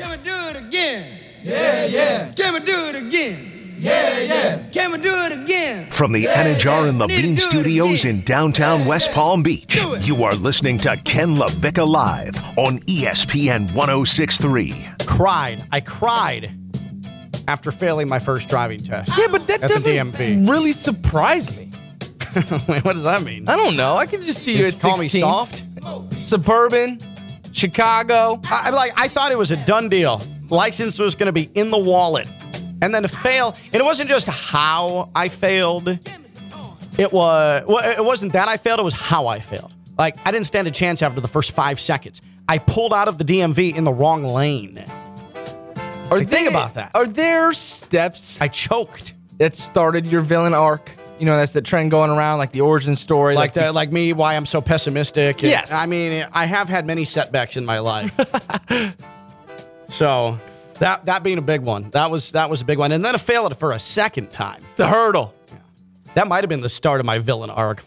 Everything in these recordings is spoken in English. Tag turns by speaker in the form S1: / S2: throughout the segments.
S1: Can we do it again? Yeah, yeah. Can we do it again? Yeah, yeah. Can we do it again?
S2: From the Anidjar and Levine
S1: Need to do it
S2: Studios in downtown West Palm Beach, you are listening to Ken LaVicka Live on ESPN 1063.
S3: Cried. I cried after failing my first driving test.
S4: Yeah, but that doesn't
S3: DMV.
S4: really surprise me.
S3: Wait, what does that mean?
S4: I don't know. I can just see you at
S3: Just call
S4: 16.
S3: me soft?
S4: Suburban, Chicago.
S3: I, I'm like, I thought it was a done deal. License was going to be in the wallet. And then to fail, and it wasn't just how I failed. It was, well, it wasn't that I failed, it was how I failed. Like, I didn't stand a chance after the first five seconds. I pulled out of the DMV in the wrong lane.
S4: Or
S3: Like, think about that.
S4: Are there steps
S3: I choked.
S4: that started your villain arc? You know, that's the trend going around, like the origin story.
S3: Like,
S4: the,
S3: the, like me, why I'm so pessimistic. And,
S4: Yes.
S3: I mean, I have had many setbacks in my life. so that that being a big one, that was that was a big one. And then fail it for a second time.
S4: the hurdle.
S3: That might have been the start of my villain arc.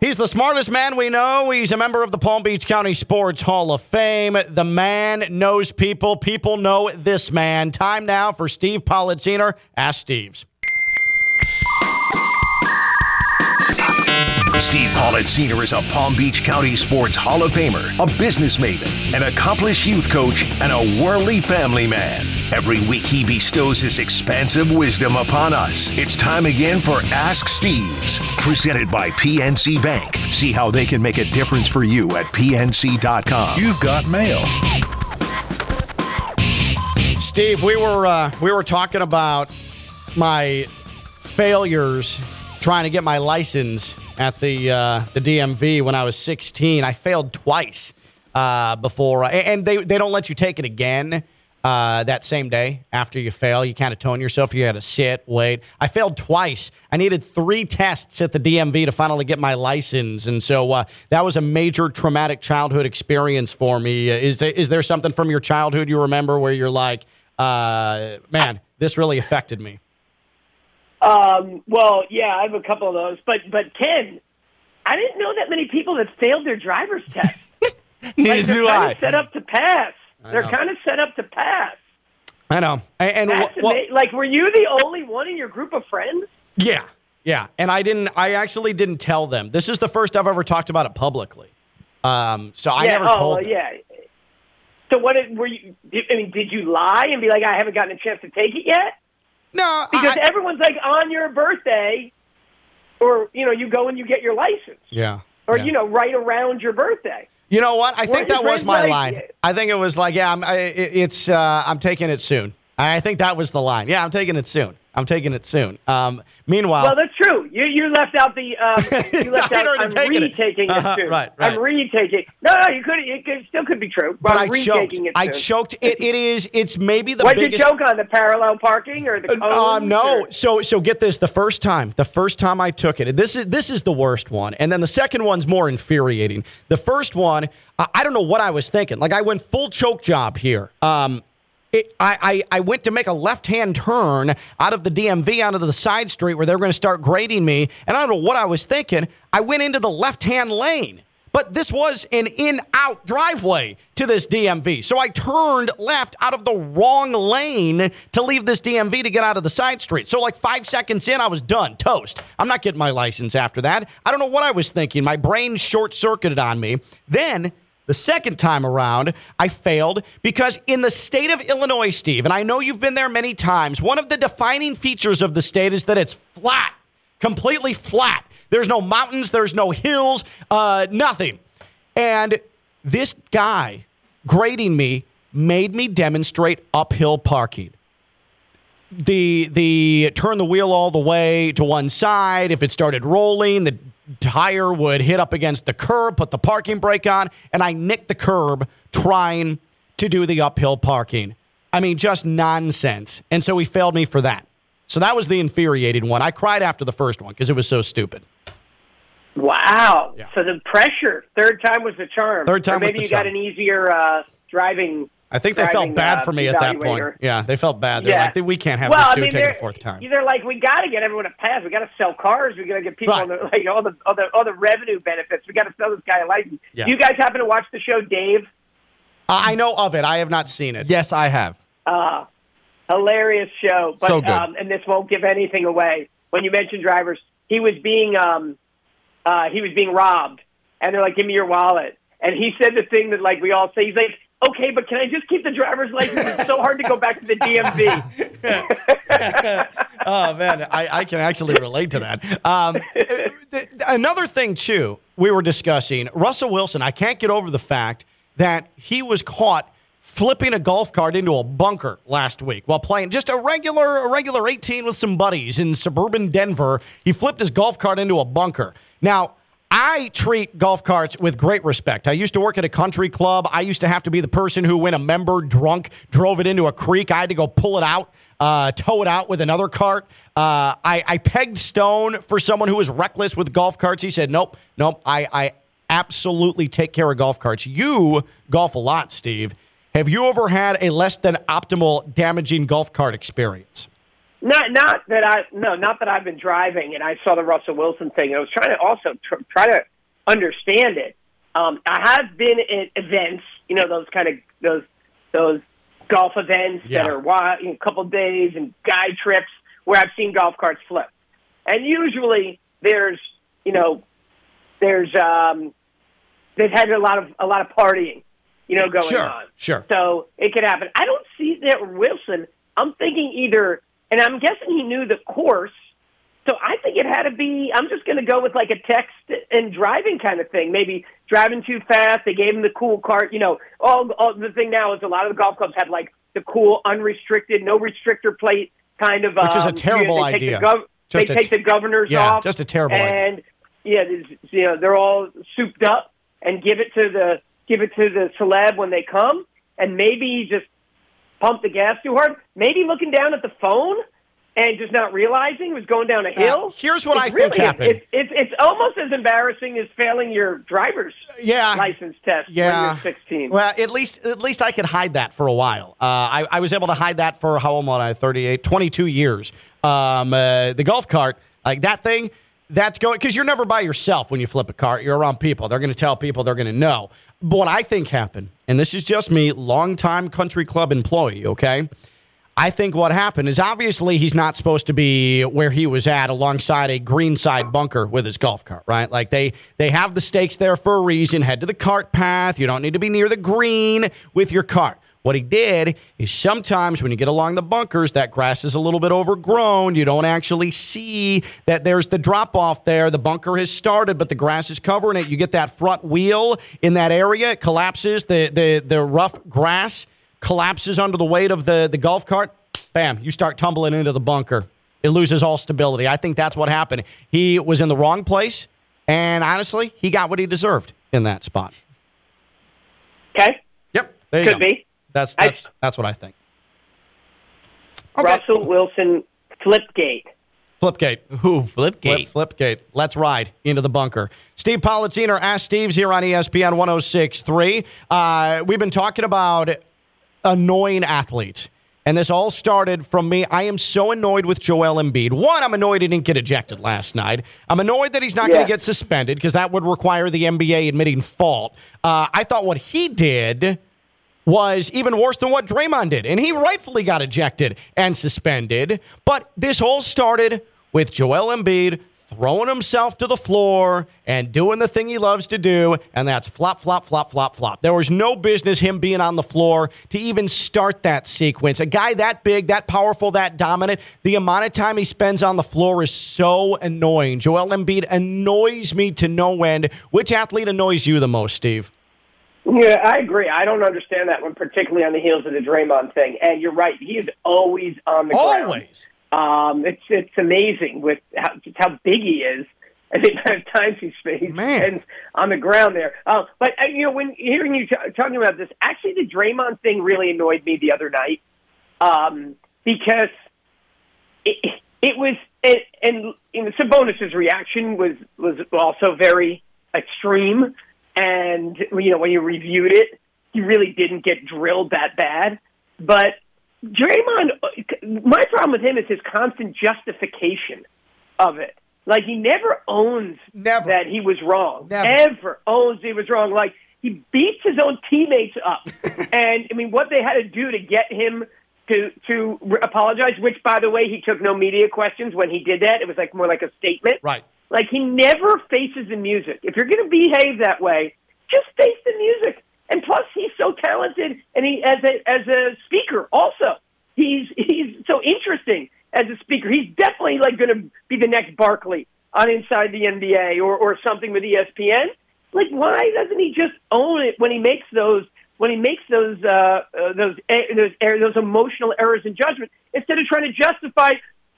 S3: He's the smartest man we know. He's a member of the Palm Beach County Sports Hall of Fame. The man knows people. People know this man. Time now for Steve Politziner. Ask Steve's.
S2: Steve Politziner is a Palm Beach County Sports Hall of Famer, a business maven, an accomplished youth coach, and a worldly family man. Every week he bestows his expansive wisdom upon us. It's time again for Ask Steve's, presented by PNC Bank. See how they can make a difference for you at PNC.com.
S5: You've got mail.
S3: Steve, we were uh, we were talking about my failures trying to get my license at the uh, the DMV when I was 16. I failed twice uh, before, and they they don't let you take it again uh, that same day after you fail. You kind of tone yourself. You got to sit, wait. I failed twice. I needed three tests at the DMV to finally get my license, and so uh, that was a major traumatic childhood experience for me. Is is there something from your childhood you remember where you're like, uh, man, this really affected me?
S6: Um, well, yeah, I have a couple of those, but but Ken, I didn't know that many people that failed their driver's test.
S4: Neither
S6: like, they're
S4: do
S6: kind
S4: I.
S6: of set up to pass. They're
S3: know.
S6: kind of set up to pass.
S3: I know, and, and wh- well,
S6: ama- like, were you the only one in your group of friends?
S3: Yeah, yeah. And I didn't. I actually didn't tell them. This is the first I've ever talked about it publicly. Um, so I
S6: yeah,
S3: never
S6: oh,
S3: told. them.
S6: yeah. So what did, were you? I mean, did you lie and be like, I haven't gotten a chance to take it yet?
S3: No,
S6: Because
S3: I,
S6: everyone's like on your birthday, or you know, you go and you get your license,
S3: yeah.
S6: or
S3: yeah.
S6: you know, right around your birthday.
S3: You know what? I
S6: Weren't
S3: think that was my
S6: like-
S3: line. I think it was like, yeah, I'm, I, it's. Uh, I'm taking it soon. I think that was the line. Yeah, I'm taking it soon. I'm taking it soon. Um, meanwhile,
S6: Well, that's true. You you left out the um, you left out. I'm
S3: taken
S6: retaking it,
S3: Uh-huh,
S6: soon.
S3: right, right.
S6: I'm retaking. No, no, you could. It could, still could be true. But,
S3: but I
S6: I'm
S3: choked.
S6: retaking it.
S3: I choked. It, it is. It's maybe the
S6: What did you choke on? The parallel parking or the cones?
S3: Um, no.
S6: or-
S3: So so get this. The first time, the first time I took it, and this is this is the worst one, and then the second one's more infuriating. The first one, I, I don't know what I was thinking. Like I went full choke job here. Um, it, I, I I went to make a left hand turn out of the DMV onto the side street where they were going to start grading me, and I don't know what I was thinking. I went into the left hand lane. But this was an in out driveway to this DMV. So I turned left out of the wrong lane to leave this DMV to get out of the side street. So, like five seconds in, I was done, toast. I'm not getting my license after that. I don't know what I was thinking. My brain short circuited on me. Then, the second time around, I failed because in the state of Illinois, Steve, and I know you've been there many times, one of the defining features of the state is that it's flat, completely flat. There's no mountains, there's no hills, uh, nothing. And this guy grading me made me demonstrate uphill parking. The the turn the wheel all the way to one side. If it started rolling, the tire would hit up against the curb, put the parking brake on, and I nicked the curb trying to do the uphill parking. I mean, just nonsense. And so he failed me for that. So that was the infuriating one. I cried after the first one because it was so stupid.
S6: Wow.
S3: Yeah.
S6: So the pressure. Third time was the charm.
S3: Third time
S6: or maybe you got an easier uh, driving.
S3: I think they
S6: driving,
S3: felt bad
S6: uh,
S3: for me at that point. Yeah, they felt bad. They're
S6: Yeah.
S3: like, we can't have
S6: well,
S3: this
S6: I
S3: dude
S6: mean,
S3: take it
S6: they're,
S3: a fourth time.
S6: They're like, we got to get everyone to pass. We got to sell cars. We got to get people
S3: Right.
S6: on the, like all the all the all the revenue benefits. We got to sell this guy a license.
S3: Yeah.
S6: Do you guys happen to watch the show Dave?
S3: I know of it. I have not seen it.
S4: Yes, I have.
S6: hilarious show. But
S4: So good.
S6: Um, and this won't give anything away. When you mentioned drivers, he was being um, uh, he was being robbed, and they're like, "Give me your wallet." And he said the thing that like we all say. He's like, "Okay, but can I just keep the driver's license? It's so hard to go back to the DMV."
S3: Oh man, I, I can actually relate to that. Um, th- th- another thing too, we were discussing Russell Wilson. I can't get over the fact that he was caught flipping a golf cart into a bunker last week while playing just a regular, a regular 18 with some buddies in suburban Denver. He flipped his golf cart into a bunker. Now. I treat golf carts with great respect. I used to work at a country club. I used to have to be the person who, when a member drunk drove it into a creek, I had to go pull it out, uh, tow it out with another cart. Uh, I, I pegged Stone for someone who was reckless with golf carts. He said, "Nope, nope. I, I absolutely take care of golf carts. You golf a lot, Steve. Have you ever had a less than optimal damaging golf cart experience?"
S6: Not, not that I no, not that I've been driving and I saw the Russell Wilson thing. I was trying to also tr- try to understand it. Um, I have been at events, you know, those kind of those those golf events
S3: Yeah.
S6: that are wi- you know, a couple days and guy trips where I've seen golf carts flip, and usually there's you know there's um, they've had a lot of a lot of partying, you know, going
S3: Sure,
S6: on.
S3: sure.
S6: So it could happen. I don't see that Wilson. I'm thinking either, and I'm guessing he knew the course. So I think it had to be. I'm just going to go with like a text and driving kind of thing. Maybe driving too fast. They gave him the cool cart. You know, all, all the thing now is a lot of the golf clubs have like the cool unrestricted, no restrictor plate kind of.
S3: Which is a
S6: um,
S3: terrible
S6: they take
S3: idea.
S6: Gov- they take
S3: t-
S6: the governors
S3: Yeah,
S6: off.
S3: just a terrible idea.
S6: and, yeah, you know they're all souped up and give it to the give it to the celeb when they come, and maybe just pump the gas too hard. Maybe looking down at the phone and just not realizing he was going down a hill.
S3: Uh, here's what
S6: It's
S3: I think
S6: really-
S3: happened.
S6: It's, it's, it's almost as embarrassing as failing your driver's
S3: Yeah.
S6: license test
S3: Yeah.
S6: when you're 16.
S3: Well, at least at least I could hide that for a while. Uh, I, I was able to hide that for how old am I? 38, 22 years. Um, uh, the golf cart, like that thing, that's going because you're never by yourself when you flip a cart. You're around people. They're going to tell people. They're going to know. What I think happened, and this is just me, longtime country club employee. Okay. I think what happened is obviously he's not supposed to be where he was at alongside a greenside bunker with his golf cart, right? Like they they have the stakes there for a reason. Head to the cart path. You don't need to be near the green with your cart. What he did is sometimes when you get along the bunkers, that grass is a little bit overgrown. You don't actually see that there's the drop off there. The bunker has started, but the grass is covering it. You get that front wheel in that area, it collapses. The the the rough grass collapses under the weight of the, the golf cart, bam, you start tumbling into the bunker. It loses all stability. I think that's what happened. He was in the wrong place, and honestly, he got what he deserved in that spot.
S6: okay,
S3: Yep, there you
S6: could
S3: go.
S6: be.
S3: That's
S6: I-
S3: that's that's what I think. Okay.
S6: Russell Wilson Flipgate.
S3: Flipgate.
S4: Ooh, Flipgate.
S3: Flip, Flipgate. Let's ride into the bunker. Steve Politziner, Ask Steve's here on ESPN 1063. Uh, we've been talking about annoying athletes. And this all started from me. I am so annoyed with Joel Embiid. One, I'm annoyed he didn't get ejected last night. I'm annoyed that he's not going to get suspended because that would require the NBA admitting fault. Uh, I thought what he did was even worse than what Draymond did. And he rightfully got ejected and suspended. But this all started with Joel Embiid throwing himself to the floor and doing the thing he loves to do, and that's flop, flop, flop, flop, flop. There was no business him being on the floor to even start that sequence. A guy that big, that powerful, that dominant, the amount of time he spends on the floor is so annoying. Joel Embiid annoys me to no end. Which athlete annoys you the most, Steve?
S6: Yeah, I agree. I don't understand that one, particularly on the heels of the Draymond thing. And you're right; he is always on the ground.
S3: Always.
S6: Um, it's it's amazing with how, just how big he is and the amount of times he spends
S3: Man.
S6: on the ground there. Uh, but uh, you know, when hearing you t- talking about this, actually, the Draymond thing really annoyed me the other night um, because it, it was it, and you know, Sabonis's reaction was was also very extreme. And you know, when you reviewed it, he really didn't get drilled that bad. But Draymond, my problem with him is his constant justification of it. Like he never owns
S3: Never.
S6: that he was wrong.
S3: Never.
S6: Ever owns he was wrong. Like he beats his own teammates up. and I mean, what they had to do to get him to to apologize, which by the way, he took no media questions when he did that. It was like more like a statement.
S3: Right.
S6: Like he never faces the music. If you're going to behave that way, just face the music. And plus, he's so talented, and he as a as a speaker also. He's he's so interesting as a speaker. He's definitely like going to be the next Barkley on Inside the NBA or or something with ESPN. Like, why doesn't he just own it when he makes those when he makes those uh, uh, those eh, those er- those emotional errors in judgment instead of trying to justify?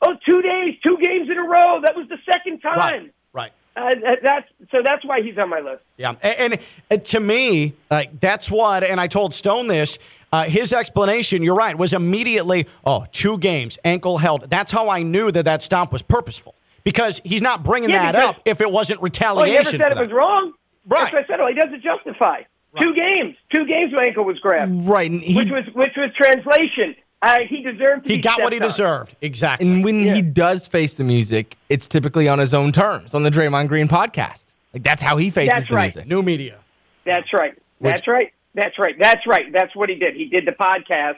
S6: Oh, two days, two games in a row. That was the second time.
S3: Right. Right.
S6: Uh, that's so. That's why he's on my list.
S3: Yeah, and, and, and to me, like that's what. And I told Stone this. Uh, his explanation, you're right, was immediately, oh, two games, ankle held. That's how I knew that that stomp was purposeful because he's not bringing
S6: Yeah,
S3: that
S6: because-
S3: up if it wasn't retaliation.
S6: Oh, he
S3: retaliation.
S6: never said it was wrong.
S3: Right.
S6: That's what I said. Oh, he doesn't justify. Two games. Two games. My ankle was grabbed.
S4: Right. He,
S6: Which was which was translation. Uh, he deserved. To
S3: He
S6: be
S3: got what he
S6: stepped on.
S3: deserved. Exactly.
S4: and when he does face the music, it's typically on his own terms on the Draymond Green podcast. Like that's how he faces
S6: That's
S4: the
S6: right.
S4: music.
S3: New media.
S6: That's right. That's right. That's right. That's right. That's what he did. He did the podcast,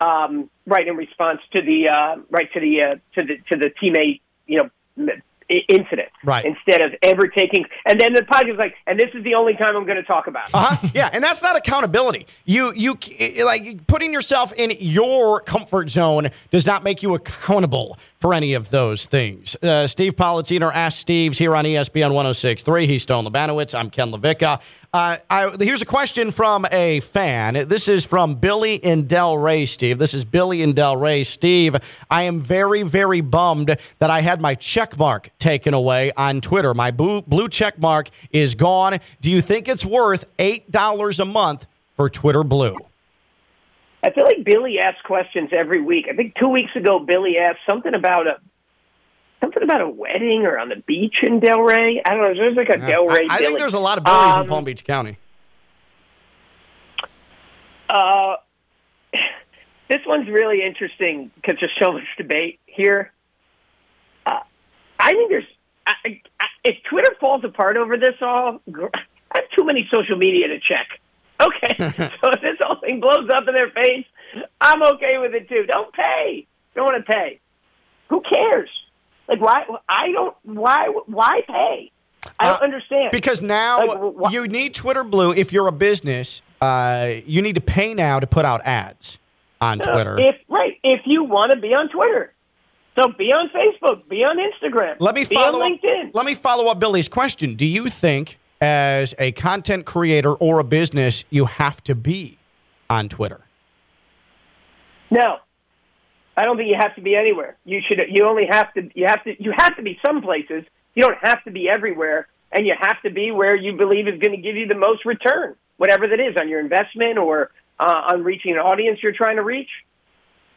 S6: um, right in response to the uh, right to the uh, to the to the teammate, you know, m- i- incident.
S3: Right.
S6: Instead of ever taking, and then the podcast was like, and this is the only time I'm going to talk about. it.
S3: Uh-huh. yeah, and that's not accountability. You you like putting yourself in your comfort zone does not make you accountable for any of those things. Uh, Steve Politziner asked Steve's here on ESPN 106.3. He's Stone Labanowitz. I'm Ken LaVicka. Uh, I, here's a question from a fan. This is from Billy in Delray, Steve. This is Billy in Delray. Steve, I am very, very bummed that I had my check mark taken away on Twitter. My blue, blue check mark is gone. Do you think it's worth $8 a month for Twitter Blue?
S6: I feel like Billy asks questions every week. I think two weeks ago, Billy asked something about a something about a wedding or on the beach in Delray. I don't know. There's like a Delray.
S3: I, I think there's a lot of Billies in
S6: Um,
S3: Palm Beach County.
S6: Uh, this one's really interesting because there's so much debate here. Uh, I think there's I, I, if Twitter falls apart over this all, I have too many social media to check. Okay, so if this whole thing blows up in their face, I'm okay with it too. Don't pay. Don't want to pay. Who cares? Like why? I don't. Why? Why pay? I don't
S3: Uh,
S6: understand.
S3: Because now
S6: Like, wh-
S3: you need Twitter Blue. If you're a business, uh, you need to pay now to put out ads on
S6: Uh,
S3: Twitter.
S6: If right, if you want to be on Twitter, so be on Facebook, be on Instagram,
S3: Let me
S6: be
S3: follow
S6: on
S3: up,
S6: LinkedIn.
S3: Let me follow up Billy's question. Do you think, as a content creator or a business, you have to be on Twitter?
S6: no, I don't think you have to be anywhere. You should. You only have to. You have to. You have to be some places. You don't have to be everywhere, and you have to be where you believe is going to give you the most return, whatever that is, on your investment or uh, on reaching an audience you're trying to reach.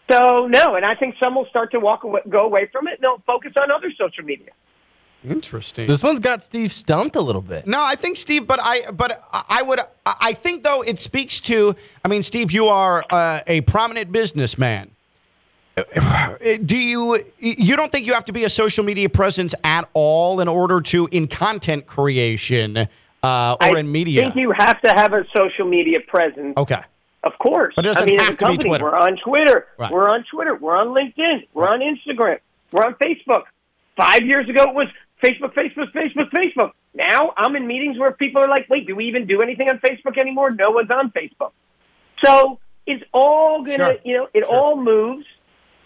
S6: So no, and I think some will start to walk away, go away from it, and they'll focus on other social media.
S3: Interesting.
S4: This one's got Steve stumped a little bit.
S3: No, I think Steve, but I, but I would, I think though it speaks to. I mean, Steve, you are uh, a prominent businessman. Do you, you don't think you have to be a social media presence at all in order to in content creation uh, or
S6: I
S3: in media?
S6: I think you have to have a social media presence.
S3: okay.
S6: Of course.
S3: But it doesn't
S6: I mean,
S3: have to be Twitter.
S6: We're on Twitter.
S3: Right.
S6: We're on Twitter. We're on LinkedIn. We're on Instagram. We're on Facebook. Five years ago, it was Facebook, Facebook, Facebook, Facebook. Now I'm in meetings where people are like, wait, do we even do anything on Facebook anymore? No one's on Facebook. So it's all going to,
S3: Sure.
S6: you know, it all moves.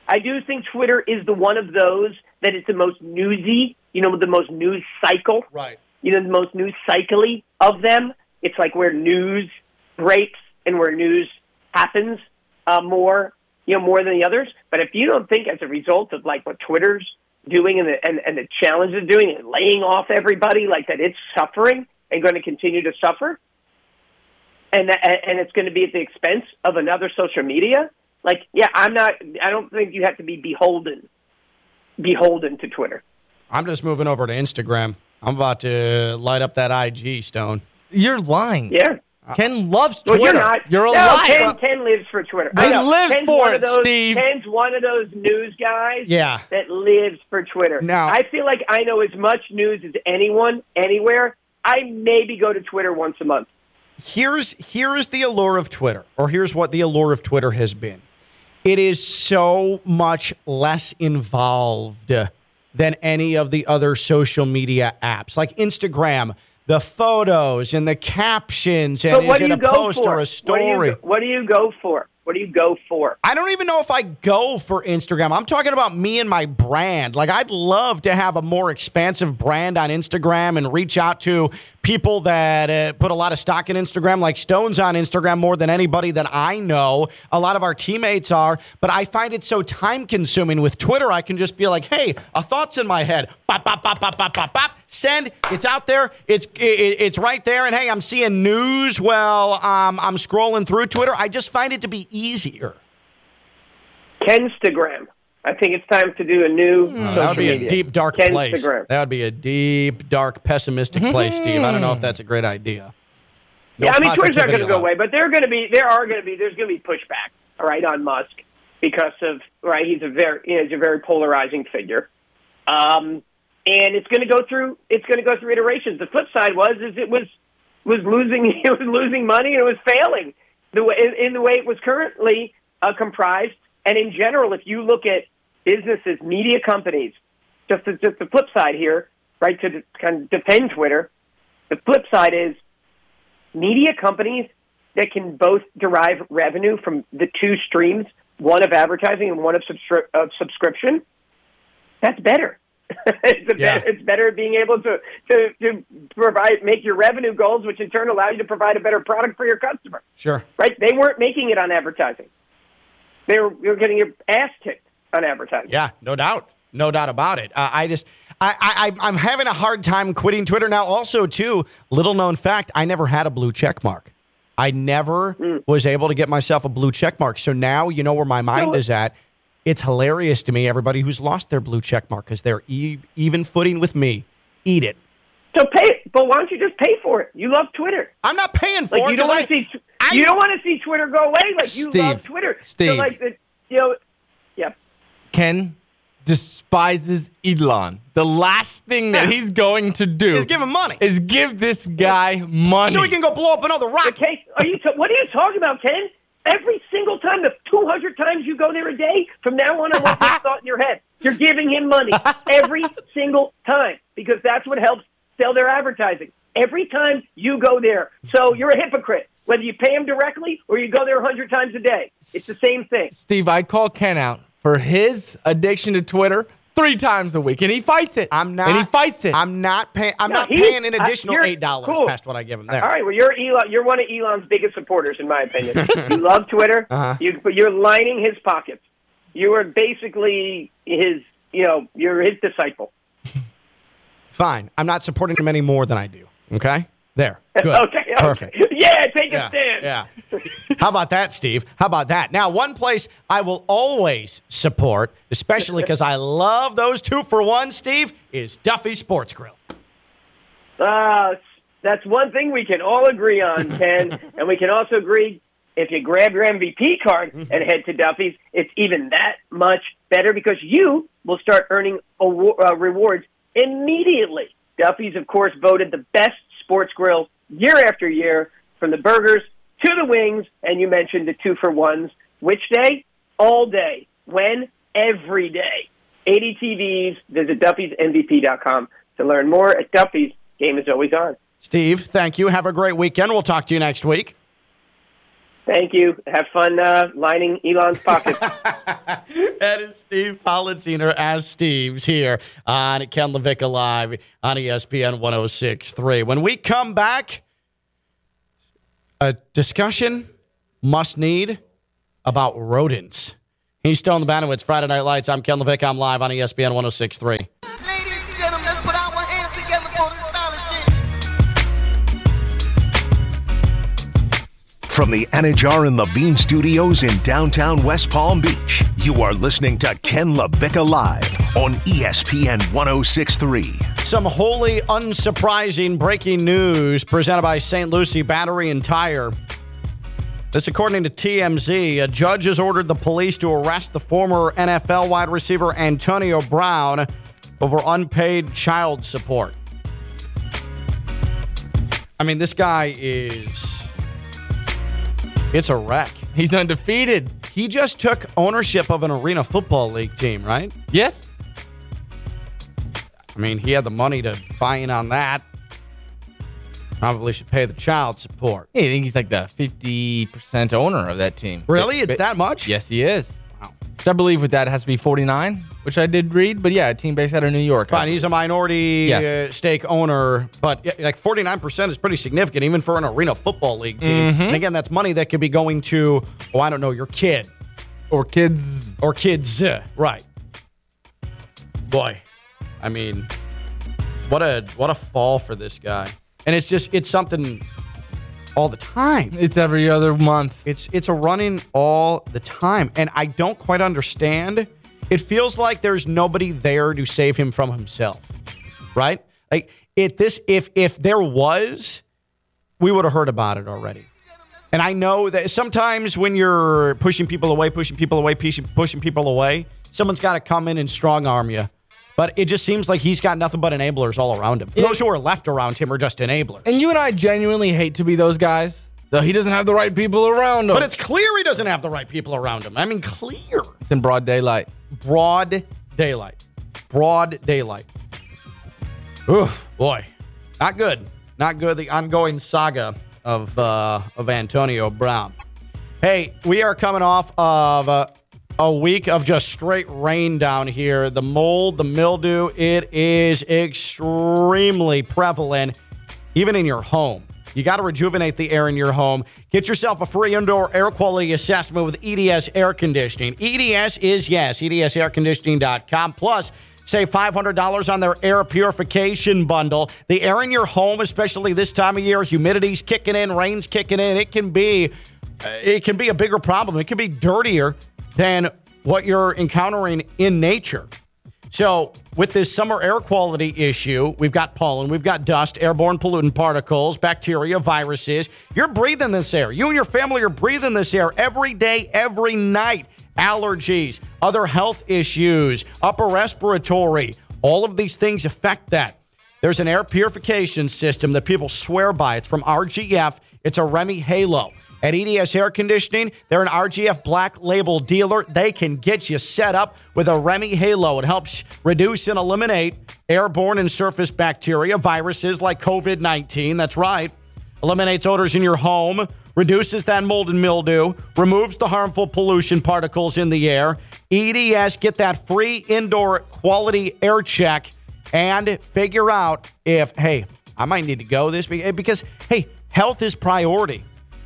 S6: I do think Twitter is the one of those that it's the most newsy, you know, the most news cycle
S3: Right.
S6: you know, the most news cycly of them. It's like where news breaks and where news happens uh, more, you know, more than the others. But if you don't think as a result of like what Twitter's doing and the, and, and the challenge it's doing and laying off everybody, like that it's suffering and going to continue to suffer, and that, and it's going to be at the expense of another social media, like, yeah, I'm not, I don't think you have to be beholden, beholden to Twitter.
S3: I'm just moving over to Instagram. I'm about to light up that IG stone.
S4: You're lying.
S6: Yeah.
S4: Ken loves
S6: Well,
S4: Twitter.
S6: you're not.
S4: You're a
S6: no,
S4: liar.
S6: Ken, Ken lives for Twitter.
S4: He
S6: I know.
S4: lives
S6: Ken's
S4: for it,
S6: those,
S4: Steve.
S6: Ken's one of those news guys
S3: Yeah.
S6: that lives for Twitter.
S3: Now-
S6: I feel like I know as much news as anyone, anywhere. I maybe go to Twitter once a month.
S3: here's here's the allure of Twitter, or here's what the allure of Twitter has been. It is so much less involved than any of the other social media apps, like Instagram. The photos and the captions, and
S6: what
S3: is it a post
S6: for?
S3: or a
S6: What
S3: story?
S6: do, you, what do you go for? What do you go for?
S3: I don't even know if I go for Instagram. I'm talking about me and my brand. Like, I'd love to have a more expansive brand on Instagram and reach out to people that uh, put a lot of stock in Instagram, like Stone's on Instagram more than anybody that I know. A lot of our teammates are, but I find it so time consuming. With Twitter, I can just be like, hey, a thought's in my head. Bop, bop, bop, bop, bop, bop, bop. Send. It's out there. It's it, it's right there. And hey, I'm seeing news while um, I'm scrolling through Twitter. I just find it to be easier.
S6: Kenstagram. I think it's time to do a new social
S3: Hmm, That would be a deep, dark place.
S6: Kenstagram.
S3: That would be a deep, dark, pessimistic place, Steve. I don't know if that's a great idea. No
S6: yeah, I mean, Twitter's not going to go away, but they're going to be. There are going to be. There's going to be pushback, all right, on Musk because of right. He's a very, you know, he's a very polarizing figure, um, and it's going to go through. It's going to go through iterations. The flip side was is it was was losing. It was losing money and it was failing the way in, in the way it was currently uh, comprised. And in general, if you look at businesses, media companies, just the, just the flip side here, right? To kind of defend Twitter, the flip side is media companies that can both derive revenue from the two streams, one of advertising and one of, subscri- of subscription, that's better. it's, a
S3: Yeah.
S6: be- it's better being able to, to, to provide, make your revenue goals, which in turn allow you to provide a better product for your customer.
S3: Sure.
S6: Right? They weren't making it on advertising. They were, you were getting your ass kicked on advertising.
S3: Yeah, no doubt. No doubt about it. Uh, I just, I, I, I'm having a hard time quitting Twitter now. Also, too, little known fact: I never had a blue check mark. I never was able to get myself a blue check mark. So now you know where my mind is at. It's hilarious to me. Everybody who's lost their blue check mark because they're e- even footing with me. Eat it.
S6: So pay, but why don't you just pay for it? You love Twitter.
S3: I'm not paying for
S6: Like
S3: it
S6: you don't
S3: I-
S6: see,
S3: I-
S6: you don't want to see Twitter go away. Like you
S4: Steve,
S6: love Twitter. So
S4: Steve.
S6: like the, you know, yeah.
S4: Ken despises Elon. The last thing that
S3: Yeah.
S4: he's going to do
S3: Is give him money.
S4: is give this guy money.
S3: so he can go blow up another rocket.
S6: Okay, are you? T- what are you talking about, Ken? Every single time, the 200 times you go there a day, from now on, I want this thought in your head. You're giving him money every single time because that's what helps sell their advertising. Every time you go there. So you're a hypocrite, whether you pay him directly or you go there 100 times a day. It's the same thing.
S4: Steve, I call Ken out for his addiction to Twitter three times a week, and he fights it.
S3: I'm not.
S4: and he fights it.
S3: I'm not paying. I'm
S6: No,
S3: not
S6: he-
S3: paying an additional
S6: you're-
S3: eight dollars
S6: cool.
S3: past what I give him there.
S6: All right, well, you're Elon. You're one of Elon's biggest supporters, in my opinion. you love Twitter.
S3: Uh-huh.
S6: You, but you're lining his pockets. You are basically his. You know, you're his disciple.
S3: Fine. I'm not supporting him any more than I do. Okay. There. Good.
S6: Okay, okay.
S3: Perfect.
S6: Yeah, take a stand.
S3: Yeah. How about that, Steve? How about that? Now, one place I will always support, especially because I love those two for one, Steve, is Duffy Sports Grill.
S6: Uh, that's one thing we can all agree on, Ken, and we can also agree if you grab your MVP card and head to Duffy's, it's even that much better because you will start earning award, uh, rewards immediately. Duffy's, of course, voted the best sports grill year after year, from the burgers to the wings, and you mentioned the two for ones. Which day? All day. When? Every day. 80 TVs. Visit Duffy'sMVP.com to learn more. At Duffy's, game is always on.
S3: Steve, thank you. Have a great weekend. We'll talk to you next week.
S6: Thank you. Have fun uh, lining Elon's pockets.
S3: That is Steve Politziner as Steve's here on Ken Levick Live on ESPN 1063. When we come back, a discussion must need about rodents. He's still in the Banowitz Friday Night Lights. I'm Ken Levick. I'm live on ESPN 1063.
S2: From the Anidjar and Levine Studios in downtown West Palm Beach, you are listening to Ken LaVicka Live on ESPN 1063.
S3: Some wholly unsurprising breaking news presented by St. Lucie Battery and Tire. This, according to TMZ, a judge has ordered the police to arrest the former NFL wide receiver Antonio Brown over unpaid child support. I mean, this guy is It's a wreck.
S4: He's undefeated.
S3: He just took ownership of an arena football league team, right?
S4: Yes.
S3: I mean, he had the money to buy in on that. Probably should pay the child support.
S4: Yeah, I think he's like the 50% owner of that team.
S3: Really?
S4: But-
S3: It's that much?
S4: Yes, he is. Which I believe with that it has to be 49, which I did read. But yeah, a team based out of New York.
S3: Fine, he's a minority
S4: Yes.
S3: uh, stake owner, but like 49% is pretty significant, even for an arena football league team. And again, that's money that could be going to, oh, I don't know, your kid
S4: or kids.
S3: or kids. uh, Right. Boy, I mean, what a what a fall for this guy. And it's just it's something all the time.
S4: It's every other month.
S3: It's it's a running all the time, and I don't quite understand. It feels like there's nobody there to save him from himself, right? Like it this if if there was, we would have heard about it already. And I know that sometimes when you're pushing people away, pushing people away, pushing pushing people away, someone's got to come in and strong arm you. But it just seems like he's got nothing but enablers all around him. For those who are left around him are just enablers.
S4: And you and I genuinely hate to be those guys. Though he doesn't have the right people around him.
S3: but it's clear he doesn't have the right people around him. I mean, clear.
S4: it's in broad daylight.
S3: broad daylight. Broad daylight. Oof, boy, not good. Not good. The ongoing saga of uh, of Antonio Brown. Hey, we are coming off of uh, a week of just straight rain down here. The mold, the mildew, it is extremely prevalent, even in your home. You got to rejuvenate the air in your home. Get yourself a free indoor air quality assessment with EDS Air Conditioning. EDS is yes, edsairconditioning.com. Plus, save $500 on their air purification bundle. The air in your home, especially this time of year, humidity's kicking in, rain's kicking in. It can be uh, it can be a bigger problem. It can be dirtier than what you're encountering in nature. So, with this summer air quality issue, we've got pollen, we've got dust, airborne pollutant particles, bacteria, viruses. You're breathing this air. You and your family are breathing this air every day, every night. Allergies, other health issues, upper respiratory, all of these things affect that. There's an air purification system that people swear by. It's from RGF, it's a REME HALO. At EDS Air Conditioning, they're an RGF black label dealer. They can get you set up with a REME HALO. It helps reduce and eliminate airborne and surface bacteria, viruses like COVID 19. That's right. Eliminates odors in your home, reduces that mold and mildew, removes the harmful pollution particles in the air. EDS, get that free indoor quality air check and figure out if, hey, I might need to go this because, hey, health is priority.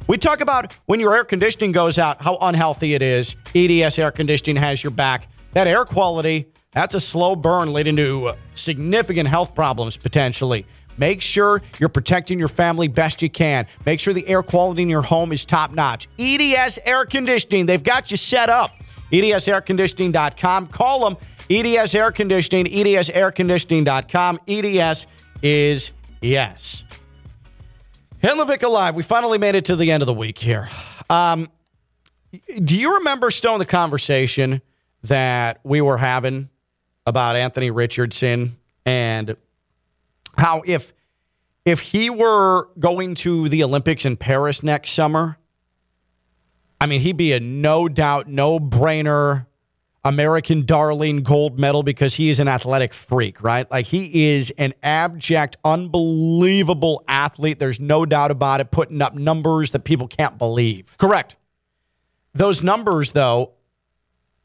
S3: We talk about when your air conditioning goes out, how unhealthy it is. EDS air conditioning has your back. That air quality, that's a slow burn leading to significant health problems potentially. Make sure you're protecting your family best you can. Make sure the air quality in your home is top notch. EDS Air Conditioning, they've got you set up. EDSAirconditioning.com. Call them. EDS Air Conditioning, EDSAirconditioning.com. EDS is yes. Hitlevic Alive, we finally made it to the end of the week here. Um, do you remember, Stone, the conversation that we were having about Anthony Richardson and how if if he were going to the Olympics in Paris next summer, I mean, he'd be a no doubt, no brainer American darling gold medal because he is an athletic freak, right? Like he is an abject, unbelievable athlete. There's no doubt about it, putting up numbers that people can't believe.
S4: Correct.
S3: Those numbers, though,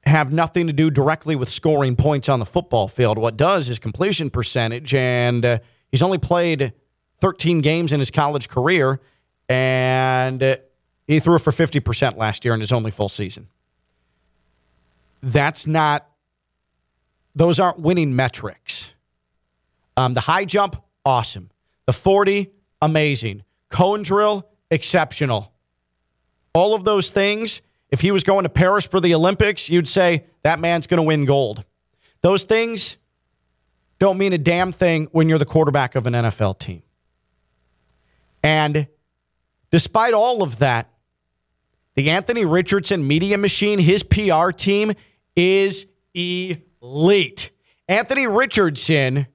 S3: have nothing to do directly with scoring points on the football field. What does is completion percentage, and uh, he's only played 13 games in his college career, and uh, he threw for 50% last year in his only full season. That's not, those aren't winning metrics. Um, the high jump, awesome. The 40, amazing. Cone drill, exceptional. All of those things, if he was going to Paris for the Olympics, you'd say that man's going to win gold. Those things don't mean a damn thing when you're the quarterback of an NFL team. And despite all of that, the Anthony Richardson media machine, his PR team is elite. Anthony Richardson,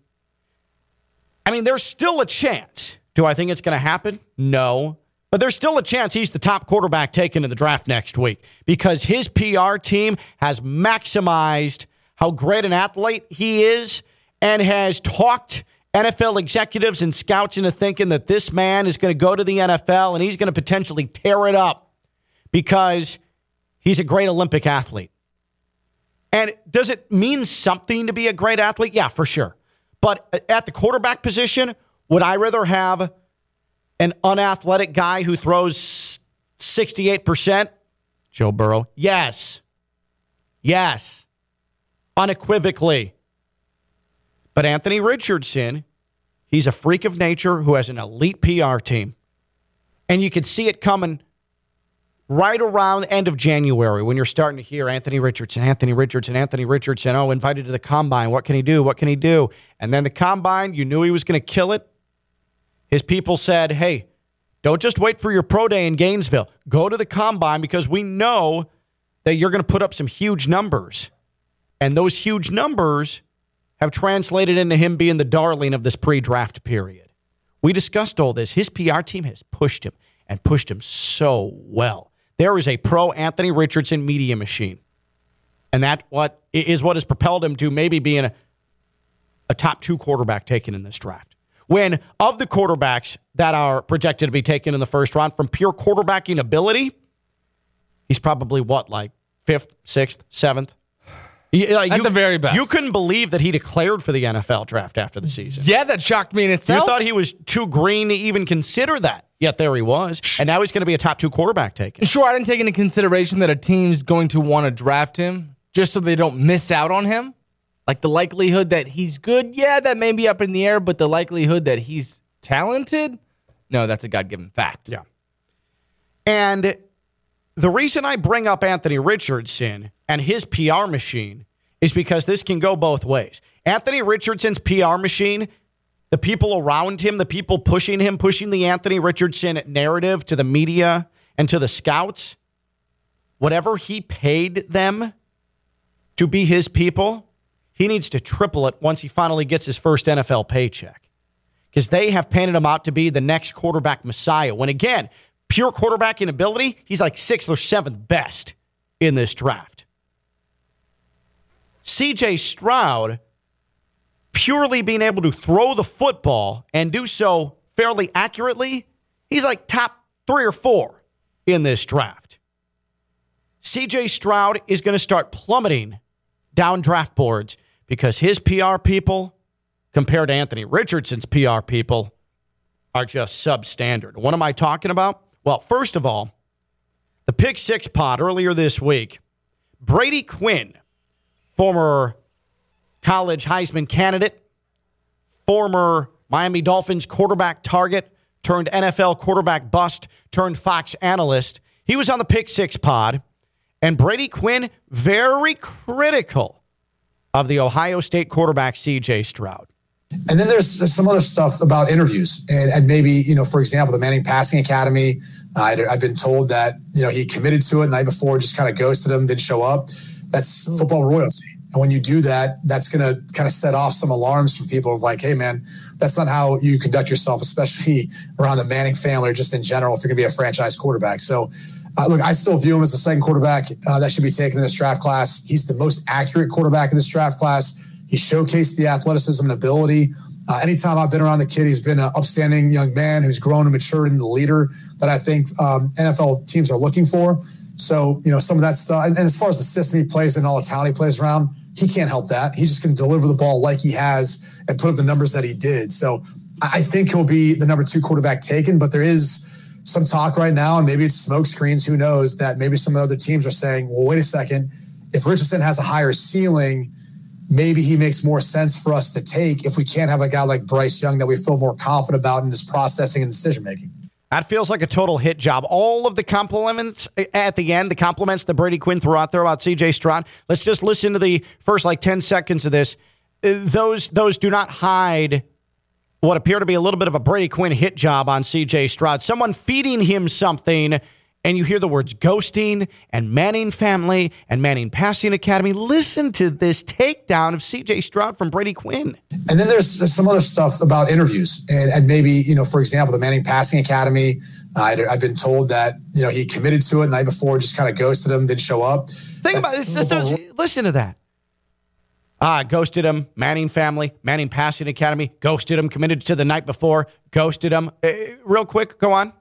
S3: I mean, there's still a chance. Do I think it's going to happen? No. But there's still a chance he's the top quarterback taken in the draft next week because his PR team has maximized how great an athlete he is and has talked NFL executives and scouts into thinking that this man is going to go to the NFL and he's going to potentially tear it up because he's a great Olympic athlete. And does it mean something to be a great athlete? Yeah, for sure. But at the quarterback position, would I rather have an unathletic guy who throws 68%? Joe Burrow. Yes. Yes. Unequivocally. But Anthony Richardson, he's a freak of nature who has an elite PR team. And you could see it coming right around end of January when you're starting to hear Anthony Richardson, Anthony Richardson, Anthony Richardson, oh, invited to the combine. What can he do? What can he do? And then the combine, you knew he was going to kill it. His people said, hey, don't just wait for your pro day in Gainesville. Go to the combine because we know that you're going to put up some huge numbers. And those huge numbers have translated into him being the darling of this pre draft period. We discussed all this. His PR team has pushed him and pushed him so well. There is a pro Anthony Richardson media machine. And that what is what has propelled him to maybe being a, a top two quarterback taken in this draft. When of the quarterbacks that are projected to be taken in the first round from pure quarterbacking ability, he's probably what, like fifth, sixth, seventh?
S4: Like At you, the very best.
S3: You couldn't believe that he declared for the NFL draft after the season.
S4: Yeah, that shocked me in itself.
S3: You thought he was too green to even consider that. Yet there he was. And now he's going to be a top two quarterback taken.
S4: Sure, I didn't take into consideration that a team's going to want to draft him just so they don't miss out on him. Like the likelihood that he's good, yeah, that may be up in the air, but the likelihood that he's talented, no, that's a God given fact.
S3: Yeah. And the reason I bring up Anthony Richardson and his PR machine is because this can go both ways. Anthony Richardson's PR machine, the people around him, the people pushing him, pushing the Anthony Richardson narrative to the media and to the scouts, whatever he paid them to be his people, he needs to triple it once he finally gets his first NFL paycheck. Because they have painted him out to be the next quarterback messiah. When again, pure quarterbacking ability, he's like sixth or seventh best in this draft. CJ Stroud, purely being able to throw the football and do so fairly accurately, he's like top three or four in this draft. CJ Stroud is going to start plummeting down draft boards because his PR people, compared to Anthony Richardson's PR people, are just substandard. What am I talking about? Well, first of all, the Pick Six pod earlier this week, Brady Quinn, former college Heisman candidate, former Miami Dolphins quarterback target, turned NFL quarterback bust, turned Fox analyst. He was on the Pick Six pod, and Brady Quinn very critical of the Ohio State quarterback CJ Stroud.
S7: And then there's some other stuff about interviews, and, and maybe you know, for example, the Manning Passing Academy. Uh, I'd, I'd, been told that you know he committed to it the night before, just kind of ghosted him, didn't show up. That's football royalty, and when you do that, that's going to kind of set off some alarms for people of like, hey, man, that's not how you conduct yourself, especially around the Manning family or just in general. If you're going to be a franchise quarterback, so. Uh, look, I still view him as the second quarterback uh, that should be taken in this draft class. He's the most accurate quarterback in this draft class he showcased the athleticism and ability. Uh, anytime I've been around the kid, he's been an upstanding young man who's grown and matured into the leader that I think um, NFL teams are looking for. So, you know, some of that stuff. And, and, as far as the system he plays and all the talent he plays around, he can't help that. He's just going to deliver the ball like he has and put up the numbers that he did. So I think he'll be the number two quarterback taken, but there is some talk right now, and maybe it's smoke screens, who knows, that maybe some of the other teams are saying, well, wait a second. If Richardson has a higher ceiling, maybe he makes more sense for us to take if we can't have a guy like Bryce Young that we feel more confident about in his processing and decision making.
S3: That feels like a total hit job. All of the compliments at the end, the compliments that Brady Quinn threw out there about CJ Stroud. Let's just listen to the first like 10 seconds of this. Uh, those those do not hide what appear to be a little bit of a Brady Quinn hit job on CJ Stroud. Someone feeding him something and you hear the words ghosting and Manning family and Manning Passing Academy. Listen to this takedown of CJ Stroud from Brady Quinn.
S7: And then there's, some other stuff about interviews and, and, maybe, you know, for example, the Manning Passing Academy. I'd, I'd been told that you know he committed to it the night before, just kind of ghosted him, didn't show up.
S3: Think about this. listen to that. Ah, ghosted him. Manning family, Manning Passing Academy, ghosted him. Committed to the night before, ghosted him. Uh, real quick, go on.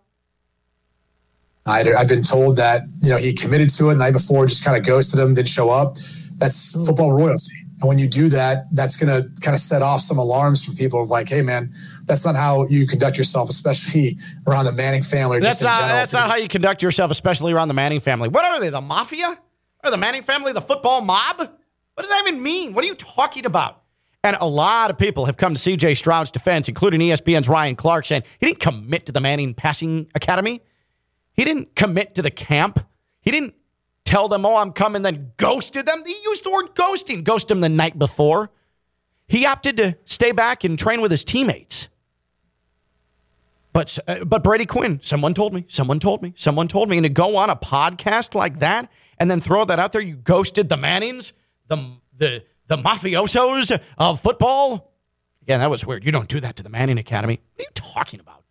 S7: I'd, I'd been told that you know he committed to it the night before, just kind of ghosted him, didn't show up. That's hmm. football royalty. And when you do that, that's going to kind of set off some alarms from people of like, hey, man, that's not how you conduct yourself, especially around the Manning family.
S3: That's not. That's not how you conduct yourself, especially around the Manning family. What are they? The mafia? Or the Manning family? The football mob? What does that even mean? What are you talking about? And a lot of people have come to C.J. Stroud's defense, including ESPN's Ryan Clark, saying he didn't commit to the Manning Passing Academy. He didn't commit to the camp. He didn't tell them, "Oh, I'm coming," then ghosted them. He used the word ghosting. Ghost him the night before. He opted to stay back and train with his teammates. But uh, but Brady Quinn, someone told me, someone told me, someone told me, and to go on a podcast like that and then throw that out there, you ghosted the Mannings, the the the mafiosos of football. Yeah, that was weird. You don't do that to the Manning Academy. What are you talking about?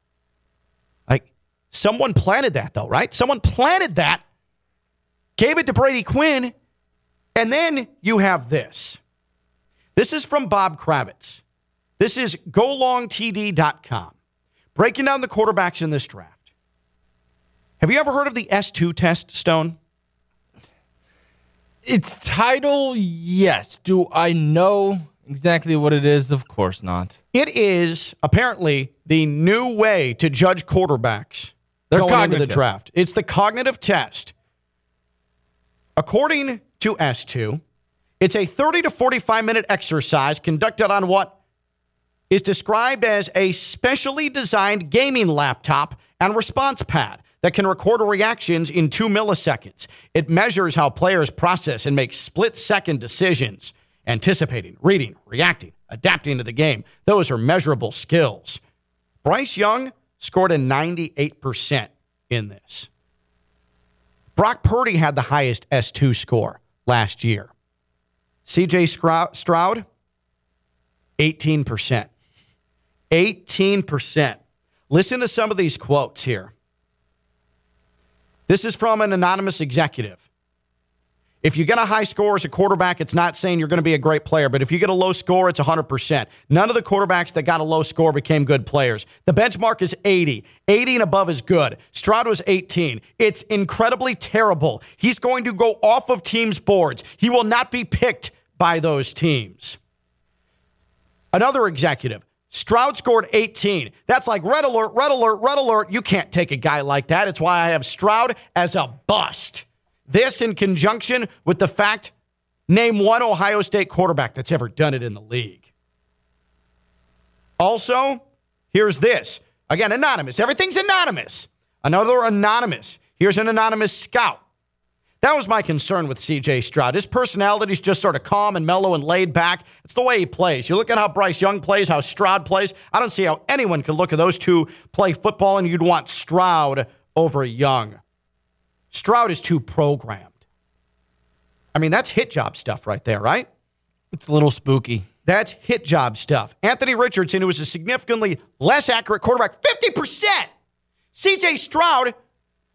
S3: Someone planted that though, right? Someone planted that, gave it to Brady Quinn, and then you have this. This is from Bob Kravitz. This is golongtd.com breaking down the quarterbacks in this draft. Have you ever heard of the S2 test, Stone?
S4: Its title, yes. Do I know exactly what it is? Of course not.
S3: It is apparently the new way to judge quarterbacks
S4: They're
S3: going into the draft. It's the cognitive test. According to S2, it's a 30 to 45 minute exercise conducted on what is described as a specially designed gaming laptop and response pad that can record reactions in two milliseconds. It measures how players process and make split second decisions, anticipating, reading, reacting, adapting to the game. Those are measurable skills. Bryce Young scored a 98% in this. Brock Purdy had the highest S2 score last year. CJ Stroud, 18%. 18%. Listen to some of these quotes here. This is from an anonymous executive. If you get a high score as a quarterback, it's not saying you're going to be a great player, but if you get a low score, it's 100%. None of the quarterbacks that got a low score became good players. The benchmark is 80. 80 and above is good. Stroud was 18. It's incredibly terrible. He's going to go off of teams' boards. He will not be picked by those teams. Another executive. Stroud scored 18. That's like red alert, red alert, red alert. You can't take a guy like that. It's why I have Stroud as a bust. This in conjunction with the fact name one Ohio State quarterback that's ever done it in the league. Also, here's this. Again, anonymous. Everything's anonymous. Another anonymous. Here's an anonymous scout. That was my concern with CJ Stroud. His personality is just sort of calm and mellow and laid back. It's the way he plays. You look at how Bryce Young plays, how Stroud plays. I don't see how anyone could look at those two play football and you'd want Stroud over Young. Stroud is too programmed. I mean, that's hit job stuff right there, right?
S4: It's a little spooky.
S3: That's hit job stuff. Anthony Richardson, who was a significantly less accurate quarterback, 50%. CJ Stroud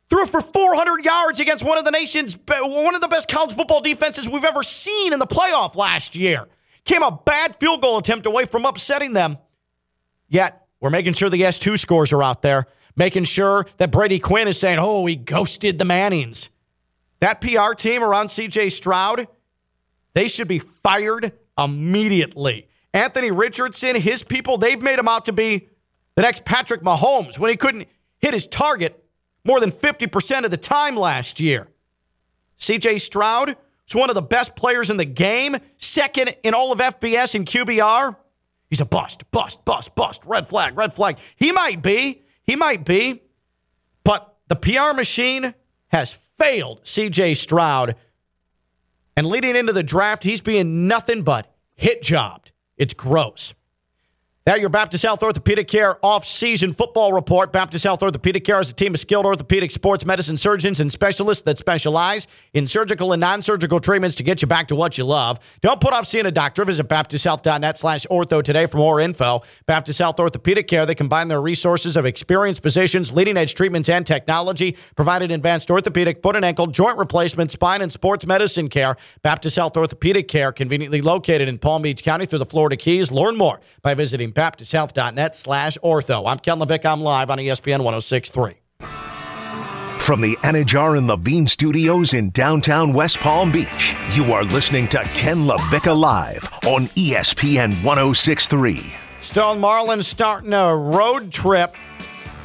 S3: threw for 400 yards against one of the nation's, one of the best college football defenses we've ever seen in the playoff last year. Came a bad field goal attempt away from upsetting them. Yet, we're making sure the S2 scores are out there, making sure that Brady Quinn is saying, oh, he ghosted the Mannings. That PR team around CJ Stroud, they should be fired immediately. Anthony Richardson, his people, they've made him out to be the next Patrick Mahomes when he couldn't hit his target more than 50% of the time last year. CJ Stroud is one of the best players in the game, second in all of FBS and QBR. He's a bust, bust, bust, bust, red flag, red flag. He might be, he might be, but the PR machine has failed CJ Stroud. And leading into the draft, he's being nothing but hit jobbed. It's gross. That your Baptist Health Orthopedic Care off-season football report. Baptist Health Orthopedic Care is a team of skilled orthopedic sports medicine surgeons and specialists that specialize in surgical and non-surgical treatments to get you back to what you love. Don't put off seeing a doctor. Visit baptisthealth.net slash ortho today for more info. Baptist Health Orthopedic Care, they combine their resources of experienced physicians, leading-edge treatments, and technology, providing advanced orthopedic, foot and ankle, joint replacement, spine, and sports medicine care. Baptist Health Orthopedic Care, conveniently located in Palm Beach County through the Florida Keys. Learn more by visiting baptisthealth.net slash ortho. I'm Ken LaVicka. I'm live on ESPN 1063.
S2: From the Anidjar and Levine Studios in downtown West Palm Beach, you are listening to Ken LaVicka Live on ESPN 1063.
S3: Stone Marlins starting a road trip,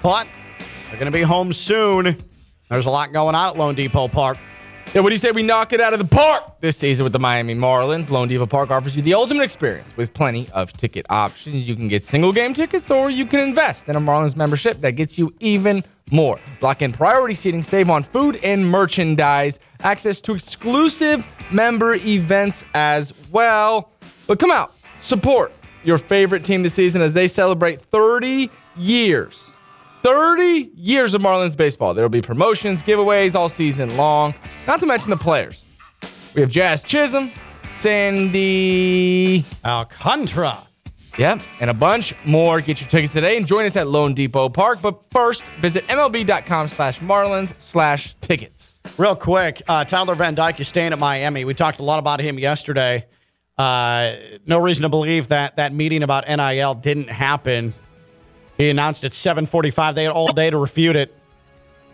S3: but they're going to be home soon. There's a lot going on at loanDepot Park.
S4: Yeah, what do you say we knock it out of the park this season with the Miami Marlins? loanDepot Park offers you the ultimate experience with plenty of ticket options. You can get single game tickets or you can invest in a Marlins membership that gets you even more. Lock in priority seating, save on food and merchandise, access to exclusive member events as well. But come out, support your favorite team this season as they celebrate 30 years 30 years of Marlins baseball. There will be promotions, giveaways all season long, not to mention the players. We have Jazz Chisholm, Sandy,
S3: Alcantara.
S4: yep, and a bunch more. Get your tickets today and join us at loanDepot Park. But first, visit MLB.com slash Marlins slash tickets.
S3: Real quick, uh, Tyler Van Dyke is staying at Miami. We talked a lot about him yesterday. Uh, no reason to believe that that meeting about NIL didn't happen. He announced at 7:45. They had all day to refute it.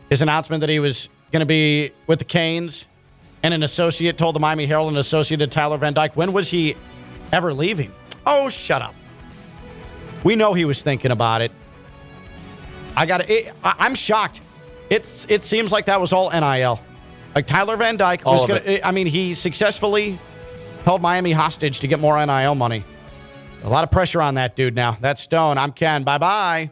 S3: His announcement that he was going to be with the Canes, and an associate told the Miami Herald, an associate to Tyler Van Dyke. When was he ever leaving? Oh, shut up. We know he was thinking about it. I got to. I'm shocked. It's it seems like that was all NIL. Like Tyler Van Dyke
S4: All
S3: was going to. I mean, he successfully held Miami hostage to get more NIL money. A lot of pressure on that dude now. That's Stone. I'm Ken. Bye bye.